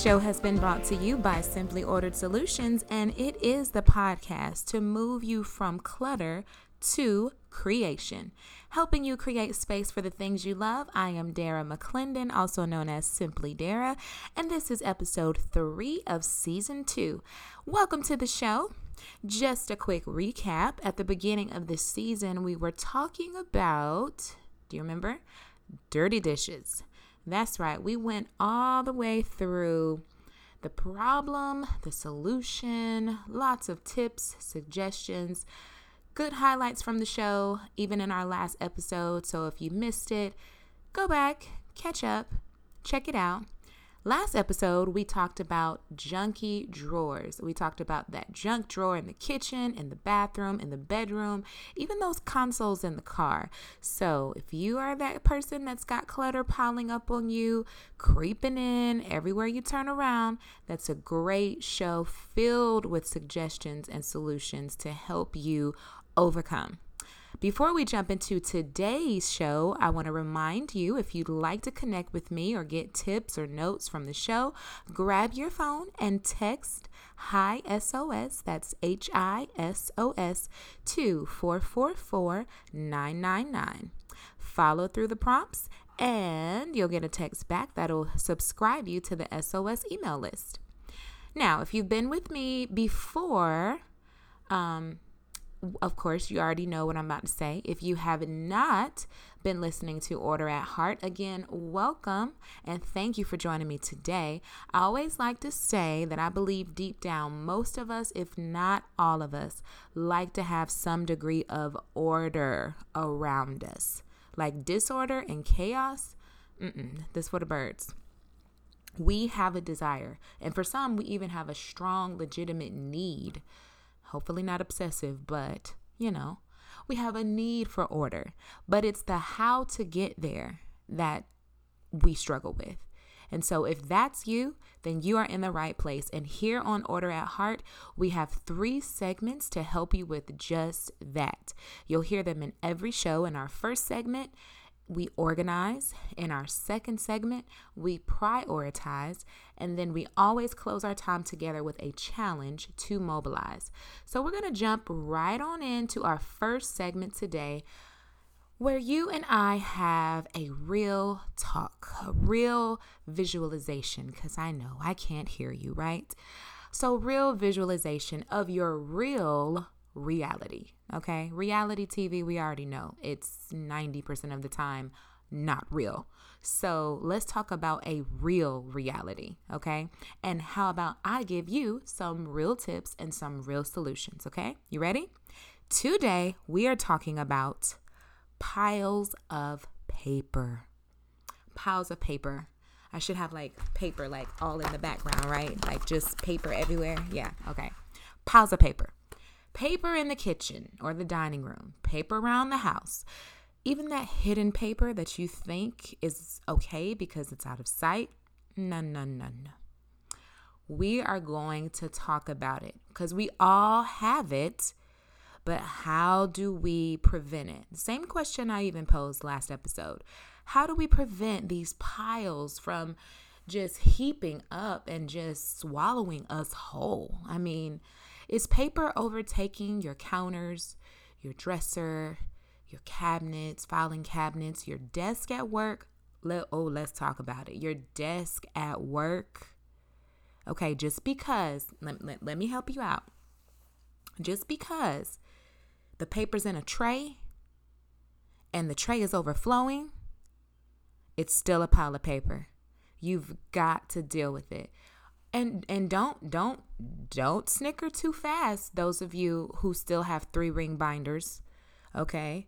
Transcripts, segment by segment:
This show has been brought to you by Simply Ordered Solutions, and it is the podcast to move you from clutter to creation, helping you create space for the things you love. I am Dara McClendon, also known as Simply Dara, and this is episode three of season two. Welcome to the show. Just a quick recap. At the beginning of this season, we were talking about, do you remember? Dirty dishes. That's right. We went all the way through the problem, the solution, lots of tips, suggestions, good highlights from the show, even in our last episode. So if you missed it, go back, catch up, check it out. Last episode, we talked about junky drawers. We talked about that junk drawer in the kitchen, in the bathroom, in the bedroom, even those consoles in the car. So, if you are that person that's got clutter piling up on you, creeping in everywhere you turn around, that's a great show filled with suggestions and solutions to help you overcome. Before we jump into today's show, I want to remind you if you'd like to connect with me or get tips or notes from the show, grab your phone and text Hi SOS, that's H I S O S, to 444 999. Follow through the prompts, and you'll get a text back that'll subscribe you to the SOS email list. Now, if you've been with me before, um, of course, you already know what I'm about to say. If you have not been listening to Order at Heart, again, welcome and thank you for joining me today. I always like to say that I believe deep down, most of us, if not all of us, like to have some degree of order around us. Like disorder and chaos, mm-mm, this for the birds we have a desire, and for some, we even have a strong, legitimate need hopefully not obsessive, but you know, we have a need for order. But it's the how to get there that we struggle with. And so, if that's you, then you are in the right place. And here on Order at Heart, we have three segments to help you with just that. You'll hear them in every show. In our first segment, we organize. In our second segment, we prioritize. And then we always close our time together with a challenge to mobilize. So we're going to jump right on into our first segment today where you and I have a real talk, a real visualization, because I know I can't hear you, right? So, real visualization of your real reality. Okay. Reality TV, we already know it's 90% of the time not real. So let's talk about a real reality. Okay. And how about I give you some real tips and some real solutions. Okay. You ready? Today, we are talking about piles of paper. Piles of paper. I should have like paper like all in the background, right? Like just paper everywhere. Yeah, okay. Piles of paper paper in the kitchen or the dining room, paper around the house, even that hidden paper that you think is okay because it's out of sight. No, no, no, no. We are going to talk about it because we all have it, but how do we prevent it? Same question I even posed last episode. How do we prevent these piles from just heaping up and just swallowing us whole? I mean, is paper overtaking your counters, your dresser, your cabinets, filing cabinets, your desk at work? Let, oh, let's talk about it. Your desk at work. Okay, just because, let, let, let me help you out. Just because the paper's in a tray and the tray is overflowing, it's still a pile of paper. You've got to deal with it and and don't don't don't snicker too fast those of you who still have three ring binders okay?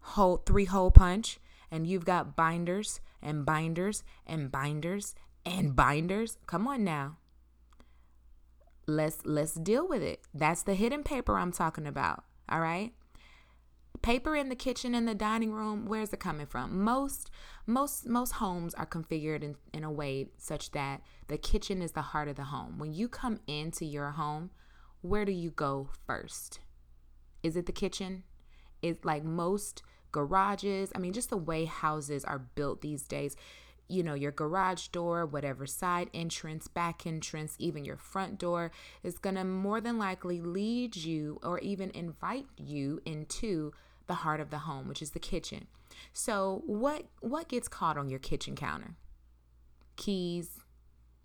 Hole three hole punch and you've got binders and binders and binders and binders. Come on now. Let's let's deal with it. That's the hidden paper i'm talking about all right paper in the kitchen and the dining room where's it coming from? Most most most homes are configured in, in a way such that the kitchen is the heart of the home. When you come into your home where do you go first? Is it the kitchen? Is like most garages i mean just the way houses are built these days you know, your garage door, whatever side entrance, back entrance, even your front door is going to more than likely lead you or even invite you into the heart of the home, which is the kitchen. So, what what gets caught on your kitchen counter? Keys,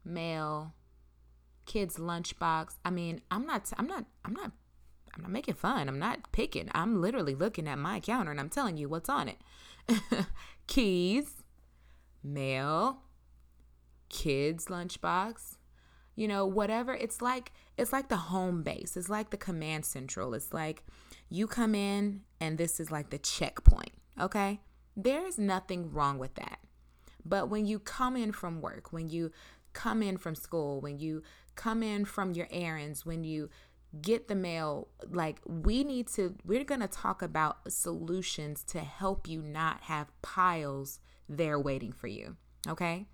mail, kids lunchbox. I mean, I'm not I'm not I'm not I'm not making fun. I'm not picking. I'm literally looking at my counter and I'm telling you what's on it. Keys, mail, kids lunchbox, you know, whatever. It's like it's like the home base. It's like the command central. It's like you come in and this is like the checkpoint, okay? There's nothing wrong with that. But when you come in from work, when you come in from school, when you come in from your errands, when you get the mail, like we need to, we're going to talk about solutions to help you not have piles there waiting for you. Okay.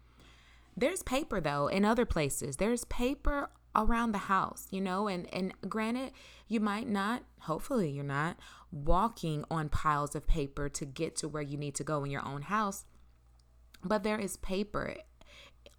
There's paper though in other places. There's paper around the house, you know, and and granted, you might not, hopefully you're not walking on piles of paper to get to where you need to go in your own house. But there is paper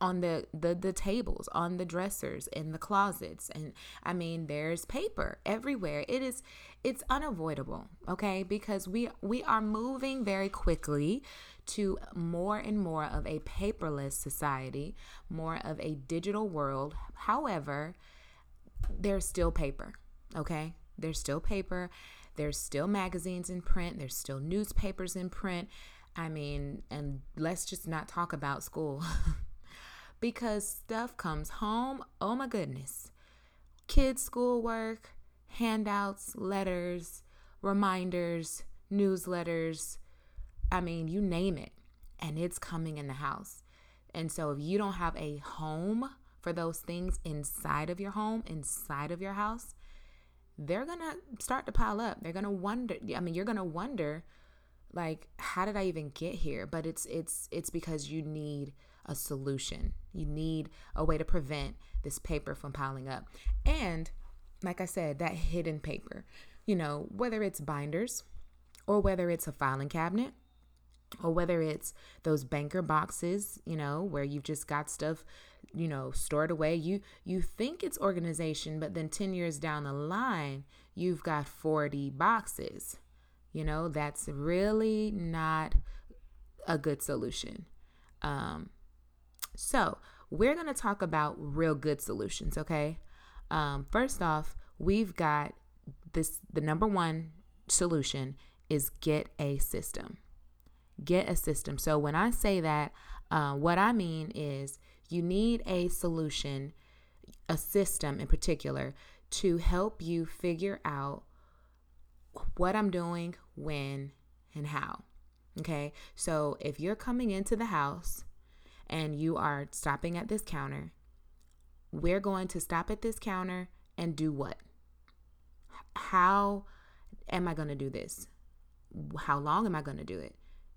on the, the the tables on the dressers in the closets and i mean there's paper everywhere. It is it's unavoidable okay? Because we we are moving very quickly to more and more of a paperless society more of a digital world. However there's still paper okay there's still paper there's still magazines in print there's still newspapers in print i mean and let's just not talk about school because stuff comes home. Oh my goodness. Kids' schoolwork, handouts, letters, reminders, newsletters. I mean, you name it. And it's coming in the house. And so if you don't have a home for those things inside of your home, inside of your house, they're going to start to pile up. They're going to wonder. I mean, you're going to wonder like how did I even get here? But it's it's it's because you need a solution. You need a way to prevent this paper from piling up. And like I said, that hidden paper, you know, whether it's binders or whether it's a filing cabinet or whether it's those banker boxes, you know, where you've just got stuff, you know, stored away. You you think it's organization, but then 10 years down the line, you've got 40 boxes. You know, that's really not a good solution. Um, so, we're going to talk about real good solutions, okay? Um, first off, we've got this the number one solution is get a system. Get a system. So, when I say that, uh, what I mean is you need a solution, a system in particular, to help you figure out what I'm doing, when, and how. Okay, so if you're coming into the house and you are stopping at this counter, we're going to stop at this counter and do what? How am I going to do this? How long am I going to do it?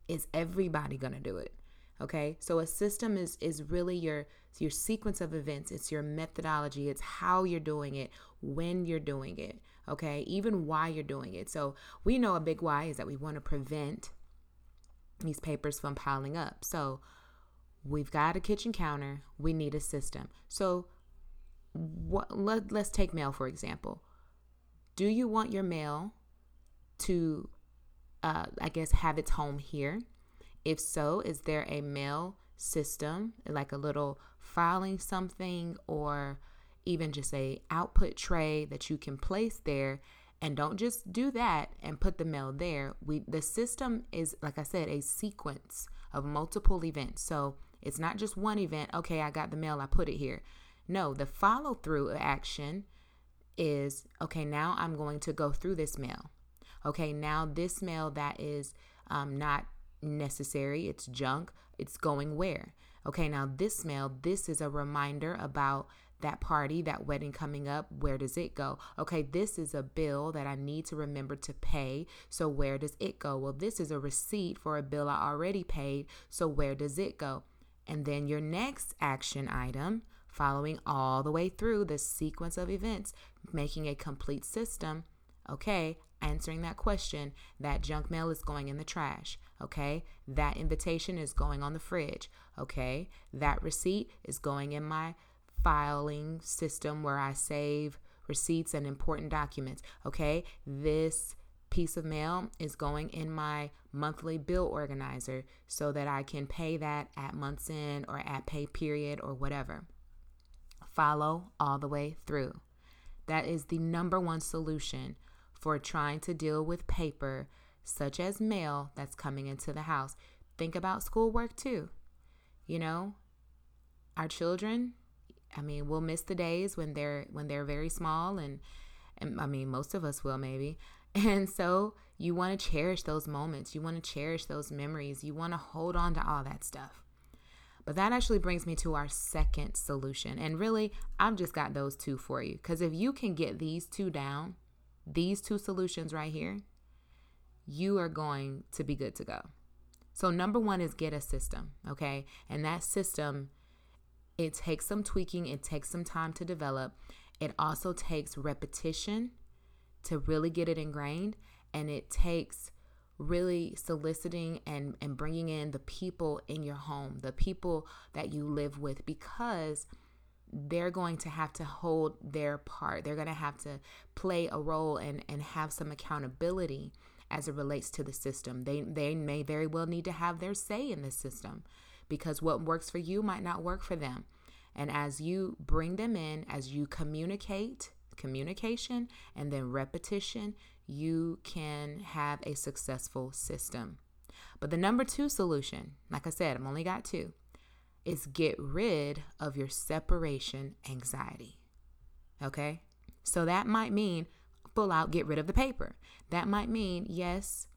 Is everybody going to do it? Okay? So a system is is really your your sequence of events. It's your methodology. It's how you're doing it, when you're doing it, okay? Even why you're doing it. So we know a big why is that we want to prevent these papers from piling up. So We've got a kitchen counter. We need a system. So, what, let, let's take mail for example. Do you want your mail to, uh, I guess, have its home here? If so, is there a mail system, like a little filing something, or even just a output tray that you can place there? And don't just do that and put the mail there. We the system is, like I said, a sequence of multiple events. So it's not just one event, okay, I got the mail, I put it here. No, the follow through action is okay, now I'm going to go through this mail. Okay, now this mail that is um, not necessary, it's junk, it's going where? Okay, now this mail, this is a reminder about that party, that wedding coming up, where does it go? Okay, this is a bill that I need to remember to pay. So where does it go? Well, this is a receipt for a bill I already paid. So where does it go? And then your next action item, following all the way through the sequence of events, making a complete system. Okay, answering that question, that junk mail is going in the trash. Okay. That invitation is going on the fridge. Okay. That receipt is going in my filing system where I save receipts and important documents. Okay. This piece of mail is going in my monthly bill organizer so that I can pay that at month's end or at pay period or whatever. Follow all the way through. That is the number one solution for trying to deal with paper, such as mail that's coming into the house. Think about schoolwork too. You know, our children, I mean, we'll miss the days when they're when they're very small and and I mean most of us will maybe. And so you want to cherish those moments. You want to cherish those memories. You want to hold on to all that stuff. But that actually brings me to our second solution. And really, I've just got those two for you. Because if you can get these two down, these two solutions right here, you are going to be good to go. So, number one is get a system, okay? And that system, it takes some tweaking, it takes some time to develop. It also takes repetition to really get it ingrained, and it takes really soliciting and, and bringing in the people in your home, the people that you live with, because they're going to have to hold their part. They're going to have to play a role and, and have some accountability as it relates to the system. They, they may very well need to have their say in the system because what works for you might not work for them. And as you bring them in, as you communicate, communication and then repetition, you can have a successful system. But the number two solution, like I said, I've only got two, is get rid of your separation anxiety. Okay? So that might mean full out get rid of the paper. That might mean, yes,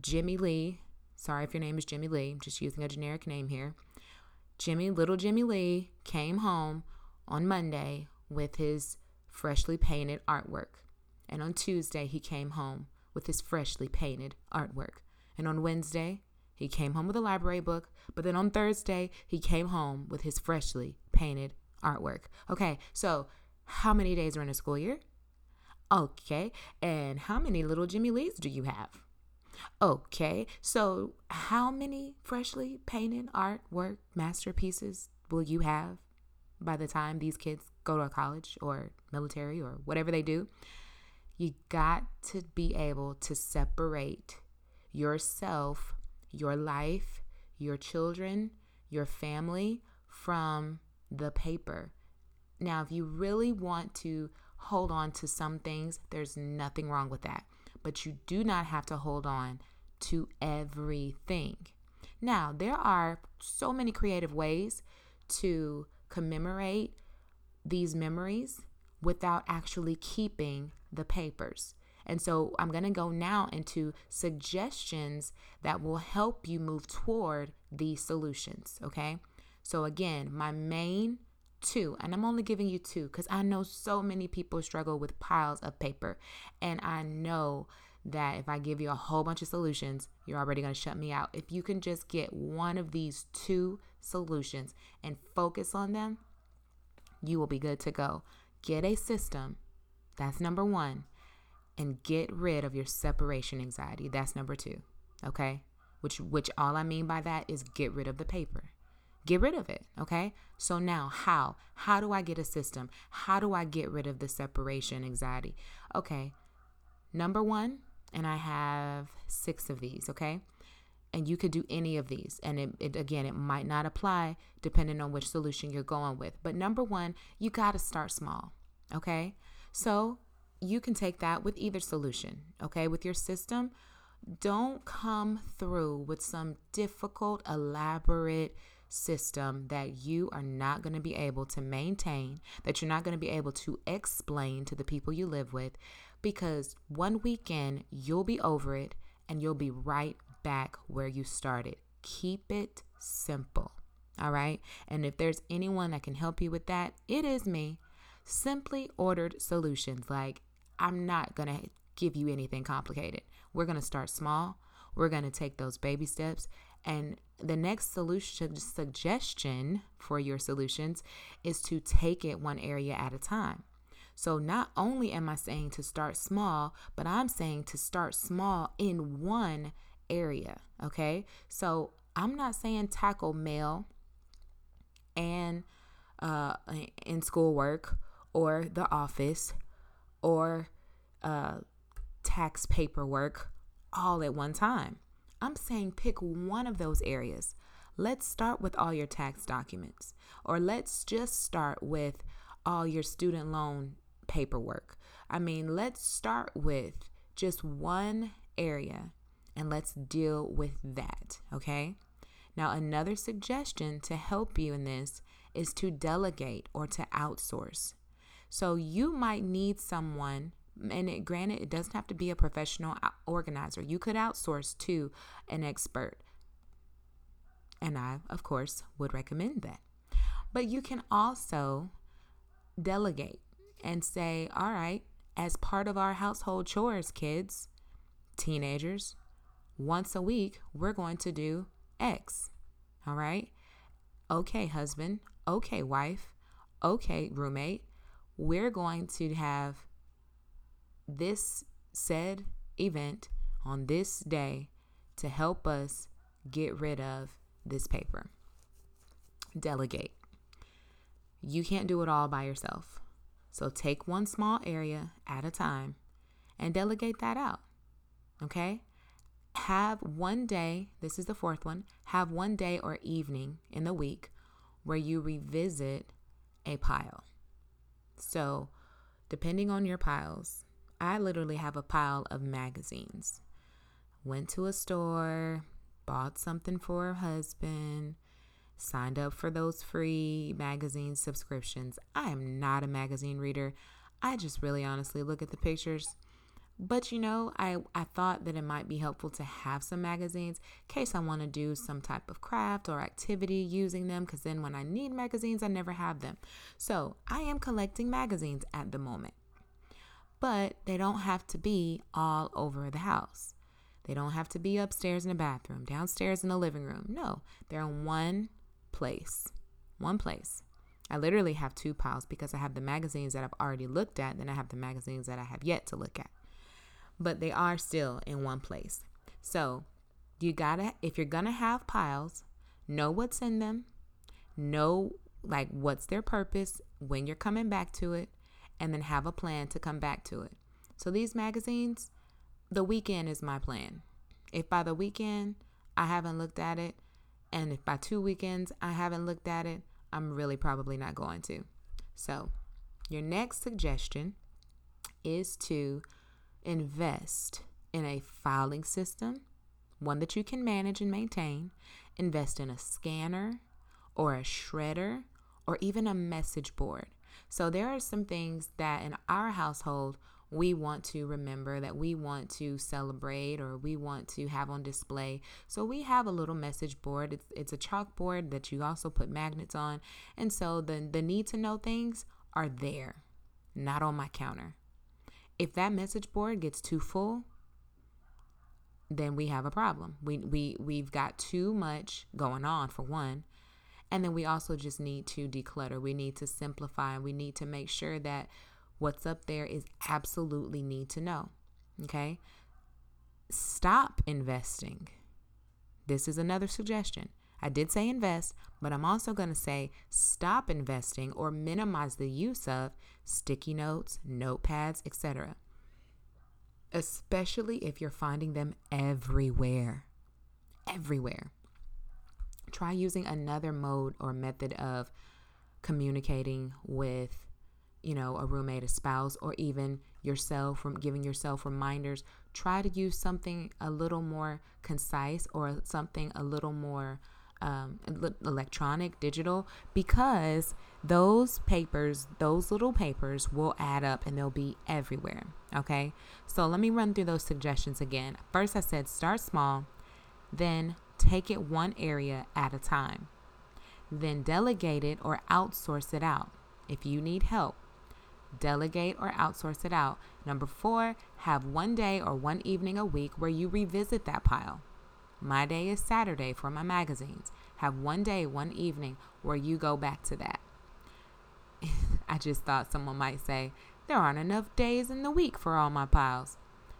Jimmy Lee, sorry if your name is Jimmy Lee, I'm just using a generic name here. Jimmy, little Jimmy Lee, came home on Monday with his freshly painted artwork. And on Tuesday, he came home with his freshly painted artwork. And on Wednesday, he came home with a library book. But then on Thursday, he came home with his freshly painted artwork. Okay, so how many days are in a school year? Okay, and how many little Jimmy Lees do you have? Okay, so how many freshly painted artwork masterpieces will you have by the time these kids go to a college or military or whatever they do? You got to be able to separate yourself, your life, your children, your family from the paper. Now, if you really want to hold on to some things, there's nothing wrong with that. But you do not have to hold on to everything. Now, there are so many creative ways to commemorate these memories without actually keeping the papers. And so I'm going to go now into suggestions that will help you move toward these solutions. Okay. So, again, my main two, and I'm only giving you two because I know so many people struggle with piles of paper. And I know that if I give you a whole bunch of solutions, you're already going to shut me out. If you can just get one of these two solutions and focus on them, you will be good to go. Get a system. That's number one and get rid of your separation anxiety. That's number 2. Okay? Which which all I mean by that is get rid of the paper. Get rid of it, okay? So now how? How do I get a system? How do I get rid of the separation anxiety? Okay. Number 1, and I have 6 of these, okay? and you could do any of these and it, it, again it might not apply depending on which solution you're going with but number one you got to start small okay so you can take that with either solution, okay? With your system, don't come through with some difficult, elaborate system that you are not going to be able to maintain, that you're not going to be able to explain to the people you live with, because one weekend you'll be over it and you'll be right back where you started. Keep it simple. All right. And if there's anyone that can help you with that, it is me. Simply ordered solutions like I'm not going to give you anything complicated. We're going to start small. We're going to take those baby steps. And the next solution suggestion for your solutions is to take it one area at a time. So not only am I saying to start small, but I'm saying to start small in one area. Okay. So I'm not saying tackle mail and uh, in schoolwork or the office or uh, tax paperwork all at one time. I'm saying pick one of those areas. Let's start with all your tax documents, or let's just start with all your student loan paperwork. I mean, let's start with just one area and let's deal with that, okay? Now, another suggestion to help you in this is to delegate or to outsource. So, you might need someone and it, granted, it doesn't have to be a professional organizer. You could outsource to an expert. And I, of course, would recommend that. But you can also delegate and say, all right, as part of our household chores, kids, teenagers, once a week, we're going to do X. All right. Okay, husband. Okay, wife. Okay, roommate. We're going to have this said event on this day to help us get rid of this paper. Delegate. You can't do it all by yourself. So take one small area at a time and delegate that out. Okay? Have one day, this is the fourth one, have one day or evening in the week where you revisit a pile. So, depending on your piles, I literally have a pile of magazines. Went to a store, bought something for her husband, signed up for those free magazine subscriptions. I am not a magazine reader. I just really honestly look at the pictures. But you know, I, I thought that it might be helpful to have some magazines in case I want to do some type of craft or activity using them because then when I need magazines, I never have them. So I am collecting magazines at the moment but they don't have to be all over the house. They don't have to be upstairs in the bathroom, downstairs in the living room. No, they're in one place. One place. I literally have two piles because I have the magazines that I've already looked at, then I have the magazines that I have yet to look at. But they are still in one place. So, you gotta, if you're gonna have piles, know what's in them, know like what's their purpose, when you're coming back to it, and then have a plan to come back to it. So these magazines, the weekend is my plan. If by the weekend I haven't looked at it, and if by two weekends I haven't looked at it, I'm really probably not going to. So, your next suggestion is to invest in a filing system, one that you can manage and maintain. Invest in a scanner or a shredder or even a message board. So there are some things that in our household we want to remember that we want to celebrate or we want to have on display. So we have a little message board. It's it's a chalkboard that you also put magnets on. And so the the need to know things are there, not on my counter. If that message board gets too full, then we have a problem. We we we've got too much going on for one. And then we also just need to declutter. We need to simplify. We need to make sure that what's up there is absolutely need to know. Okay? Stop investing. This is another suggestion. I did say invest, but I'm also going to say stop investing or minimize the use of sticky notes, notepads, etc. Especially if you're finding them everywhere. Everywhere try using another mode or method of communicating with you know a roommate a spouse or even yourself from giving yourself reminders. Try to use something a little more concise or something a little more um, electronic digital because those papers those little papers will add up and they'll be everywhere okay? So let me run through those suggestions again. First i said start small then Take it one area at a time. Then delegate it or outsource it out. If you need help, delegate or outsource it out. Number four, have one day or one evening a week where you revisit that pile. My day is Saturday for my magazines. Have one day, one evening where you go back to that. I just thought someone might say, there aren't enough days in the week for all my piles.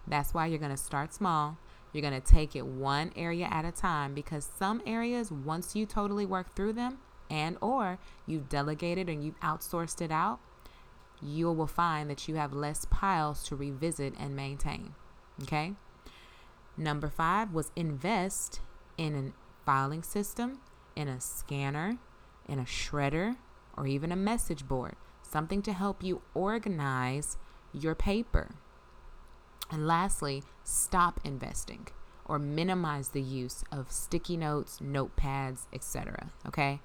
That's why you're going to start small. You're going to take it one area at a time because some areas once you totally work through them and or you've delegated and you've outsourced it out, you will find that you have less piles to revisit and maintain. Okay? Number 5 was invest in a filing system, in a scanner, in a shredder, or even a message board, something to help you organize your paper. And lastly, stop investing or minimize the use of sticky notes, notepads, etc. Okay?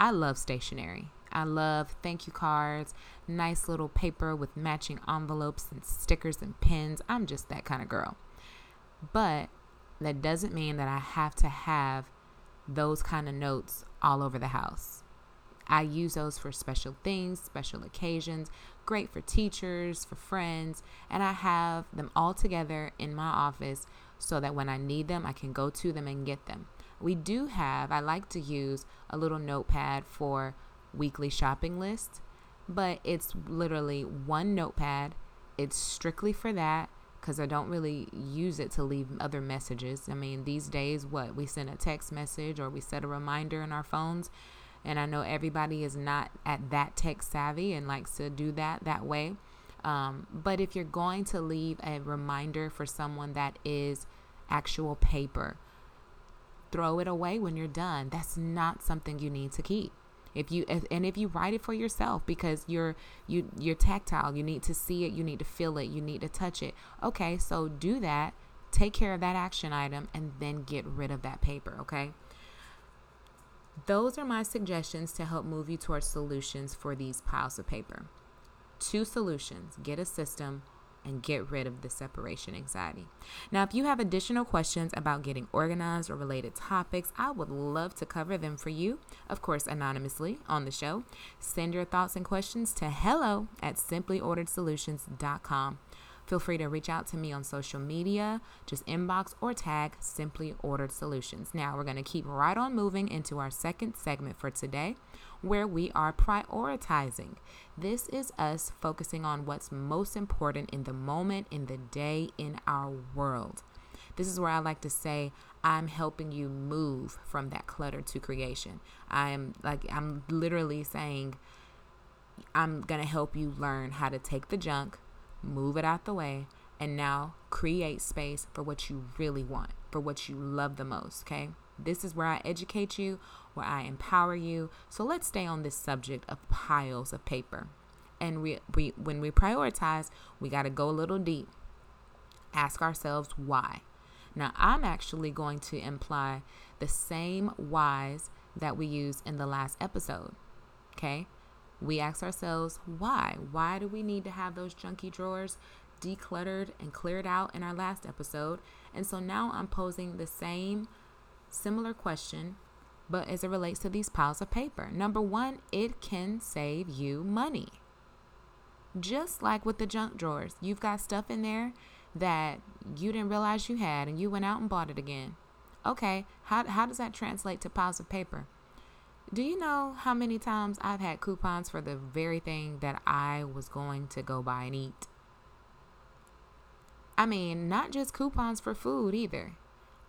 I love stationery. I love thank you cards, nice little paper with matching envelopes and stickers and pens. I'm just that kind of girl. But that doesn't mean that I have to have those kind of notes all over the house. I use those for special things, special occasions, great for teachers, for friends, and I have them all together in my office so that when I need them, I can go to them and get them. We do have, I like to use a little notepad for weekly shopping lists, but it's literally one notepad. It's strictly for that because I don't really use it to leave other messages. I mean, these days, what we send a text message or we set a reminder in our phones. And I know everybody is not at that tech savvy and likes to do that that way. Um, but if you're going to leave a reminder for someone that is actual paper, throw it away when you're done. That's not something you need to keep if you if, and if you write it for yourself because you're you you're tactile you need to see it you need to feel it you need to touch it okay so do that take care of that action item and then get rid of that paper okay those are my suggestions to help move you towards solutions for these piles of paper two solutions get a system and get rid of the separation anxiety. Now, if you have additional questions about getting organized or related topics, I would love to cover them for you, of course, anonymously on the show. Send your thoughts and questions to hello at simplyorderedsolutions.com. Feel free to reach out to me on social media, just inbox or tag Simply Ordered Solutions. Now, we're going to keep right on moving into our second segment for today, where we are prioritizing. This is us focusing on what's most important in the moment, in the day, in our world. This is where I like to say, I'm helping you move from that clutter to creation. I am like, I'm literally saying, I'm going to help you learn how to take the junk, move it out the way, and now create space for what you really want, for what you love the most. Okay. This is where I educate you, where I empower you. So let's stay on this subject of piles of paper. And we, we when we prioritize, we got to go a little deep. Ask ourselves why. Now, I'm actually going to imply the same whys that we used in the last episode. Okay? We ask ourselves why? Why do we need to have those junky drawers decluttered and cleared out in our last episode? And so now I'm posing the same similar question, but as it relates to these piles of paper. Number one, it can save you money. Just like with the junk drawers, you've got stuff in there that you didn't realize you had and you went out and bought it again. Okay, how, how does that translate to piles of paper? Do you know how many times I've had coupons for the very thing that I was going to go buy and eat? I mean, not just coupons for food either.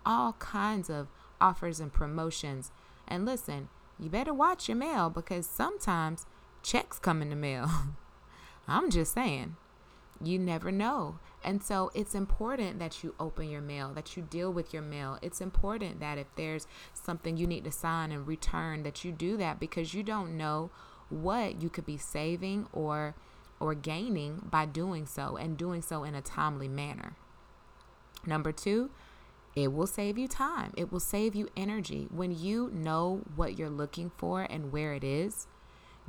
All kinds of offers and promotions. And listen, you better watch your mail because sometimes checks come in the mail. I'm just saying, you never know. And so it's important that you open your mail, that you deal with your mail. It's important that if there's something you need to sign and return, that you do that because you don't know what you could be saving or or gaining by doing so and doing so in a timely manner. Number 2, it will save you time. It will save you energy. When you know what you're looking for and where it is,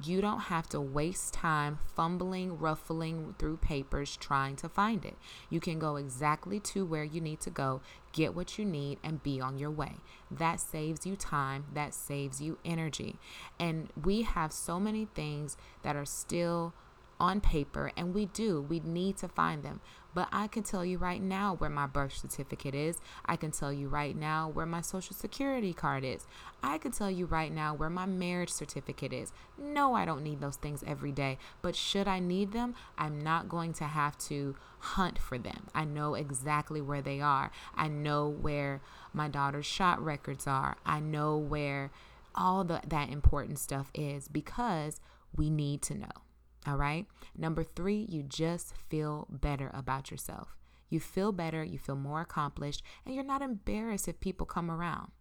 you don't have to waste time fumbling, ruffling through papers trying to find it. You can go exactly to where you need to go, get what you need, and be on your way. That saves you time, that saves you energy. And we have so many things that are still on paper, and we do. We need to find them. But I can tell you right now where my birth certificate is. I can tell you right now where my social security card is. I can tell you right now where my marriage certificate is. No, I don't need those things every day. But should I need them, I'm not going to have to hunt for them. I know exactly where they are. I know where my daughter's shot records are. I know where all the, that important stuff is because we need to know. All right. Number three, you just feel better about yourself. You feel better, you feel more accomplished, and you're not embarrassed if people come around.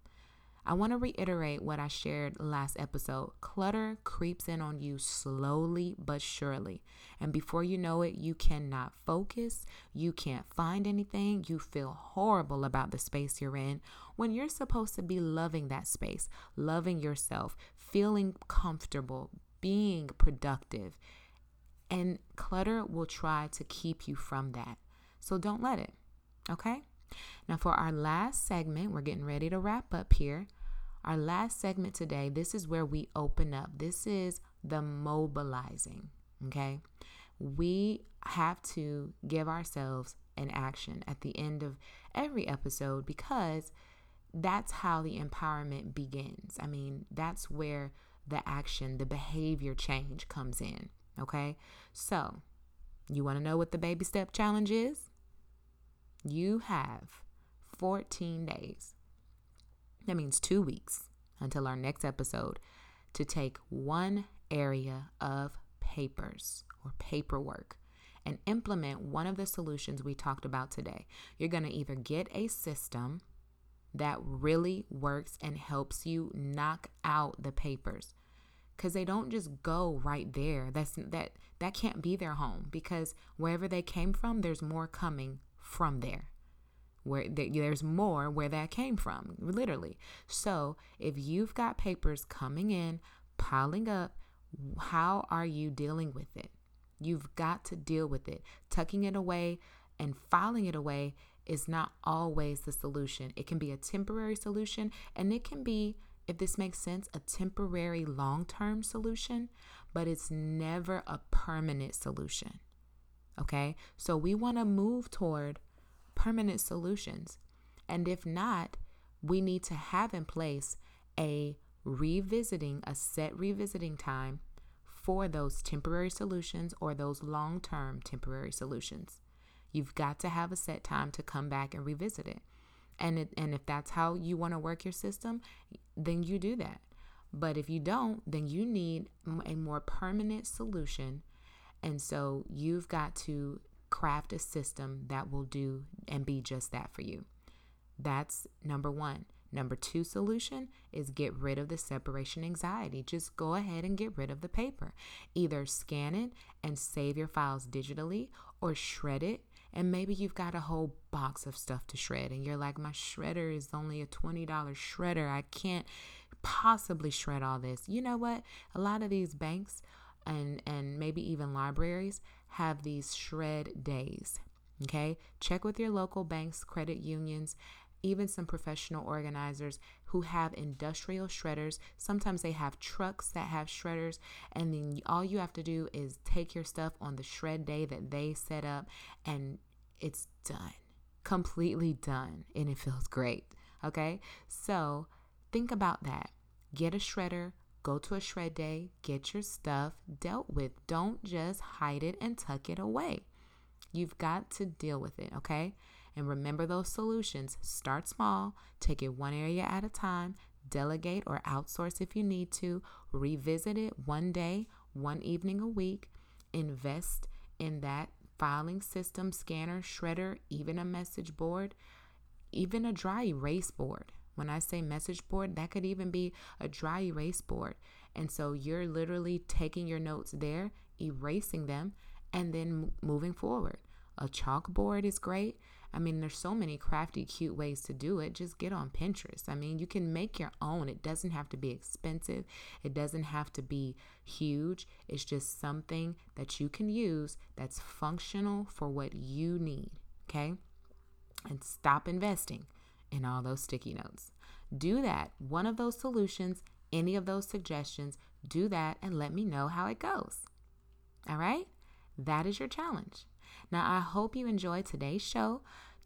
I want to reiterate what I shared last episode. Clutter creeps in on you slowly but surely. And before you know it, you cannot focus. You can't find anything. You feel horrible about the space you're in when you're supposed to be loving that space, loving yourself, feeling comfortable, being productive. And clutter will try to keep you from that. So don't let it. Okay? Now, for our last segment, we're getting ready to wrap up here. Our last segment today, this is where we open up. This is the mobilizing. Okay? We have to give ourselves an action at the end of every episode because that's how the empowerment begins. I mean, that's where the action, the behavior change comes in. Okay. So, you want to know what the baby step challenge is? You have 14 days. That means two weeks until our next episode to take one area of papers or paperwork and implement one of the solutions we talked about today. You're going to either get a system that really works and helps you knock out the papers because they don't just go right there. That's that that can't be their home because wherever they came from there's more coming from there. Where there's more where that came from literally. So if you've got papers coming in piling up how are you dealing with it? You've got to deal with it. Tucking it away and filing it away is not always the solution. It can be a temporary solution and it can be, if this makes sense, a temporary long term solution, but it's never a permanent solution. Okay, so we want to move toward permanent solutions. And if not, we need to have in place a revisiting, a set revisiting time for those temporary solutions or those long term temporary solutions. You've got to have a set time to come back and revisit it. And it, and if that's how you want to work your system, then you do that. But if you don't, then you need a more permanent solution. And so you've got to craft a system that will do and be just that for you. That's number one. Number two solution is get rid of the separation anxiety. Just go ahead and get rid of the paper. Either scan it and save your files digitally or shred it and maybe you've got a whole box of stuff to shred, and you're like, my shredder is only a $20 shredder. I can't possibly shred all this. You know what? A lot of these banks and, and maybe even libraries have these shred days. Okay. Check with your local banks, credit unions, even some professional organizers who have industrial shredders. Sometimes they have trucks that have shredders, and then all you have to do is take your stuff on the shred day that they set up, and it's done. Completely done. And it feels great. Okay. So think about that. Get a shredder, go to a shred day, get your stuff dealt with. Don't just hide it and tuck it away. You've got to deal with it. Okay. And remember those solutions. Start small, take it one area at a time, delegate or outsource if you need to, revisit it one day, one evening a week, invest in that filing system, scanner, shredder, even a message board, even a dry erase board. When I say message board, that could even be a dry erase board. And so you're literally taking your notes there, erasing them, and then moving forward. A chalkboard is great. I mean, there's so many crafty, cute ways to do it. Just get on Pinterest. I mean, you can make your own. It doesn't have to be expensive, it doesn't have to be huge. It's just something that you can use that's functional for what you need. Okay. And stop investing in all those sticky notes. Do that. One of those solutions, any of those suggestions, do that and let me know how it goes. All right? That is your challenge. Now, I hope you enjoyed today's show.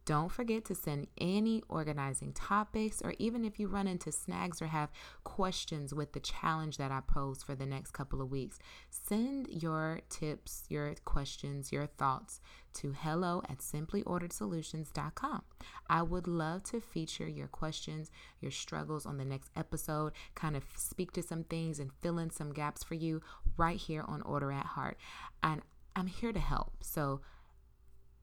Don't forget to send any organizing topics, or even if you run into snags or have questions with the challenge that I pose for the next couple of weeks, send your tips, your questions, your thoughts to hello at simplyorderedsolutions.com. I would love to feature your questions, your struggles on the next episode, kind of speak to some things and fill in some gaps for you right here on Order at Heart. And I'm here to help. So,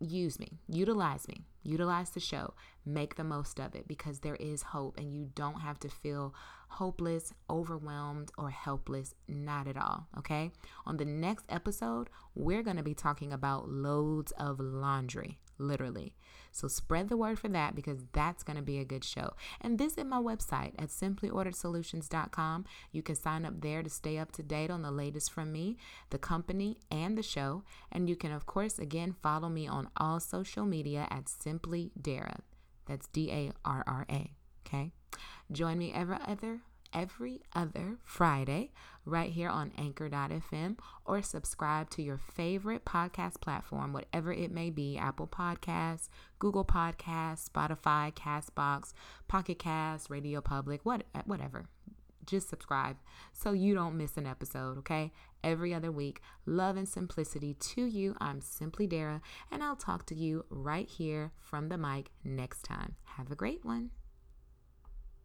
use me, utilize me, utilize the show, make the most of it because there is hope and you don't have to feel hopeless, overwhelmed, or helpless. Not at all. Okay. On the next episode, we're going to be talking about loads of laundry literally. So spread the word for that because that's going to be a good show. And visit my website at simplyorderedsolutions.com. You can sign up there to stay up to date on the latest from me, the company, and the show. And you can, of course, again, follow me on all social media at Simply Darra. That's D A R R A. Okay. Join me every other every other Friday right here on anchor.fm or subscribe to your favorite podcast platform, whatever it may be Apple Podcasts, Google Podcasts, Spotify, Castbox, Pocket Cast, Radio Public, what, whatever. Just subscribe so you don't miss an episode, okay? Every other week. Love and simplicity to you. I'm Simply Darra, and I'll talk to you right here from the mic next time. Have a great one.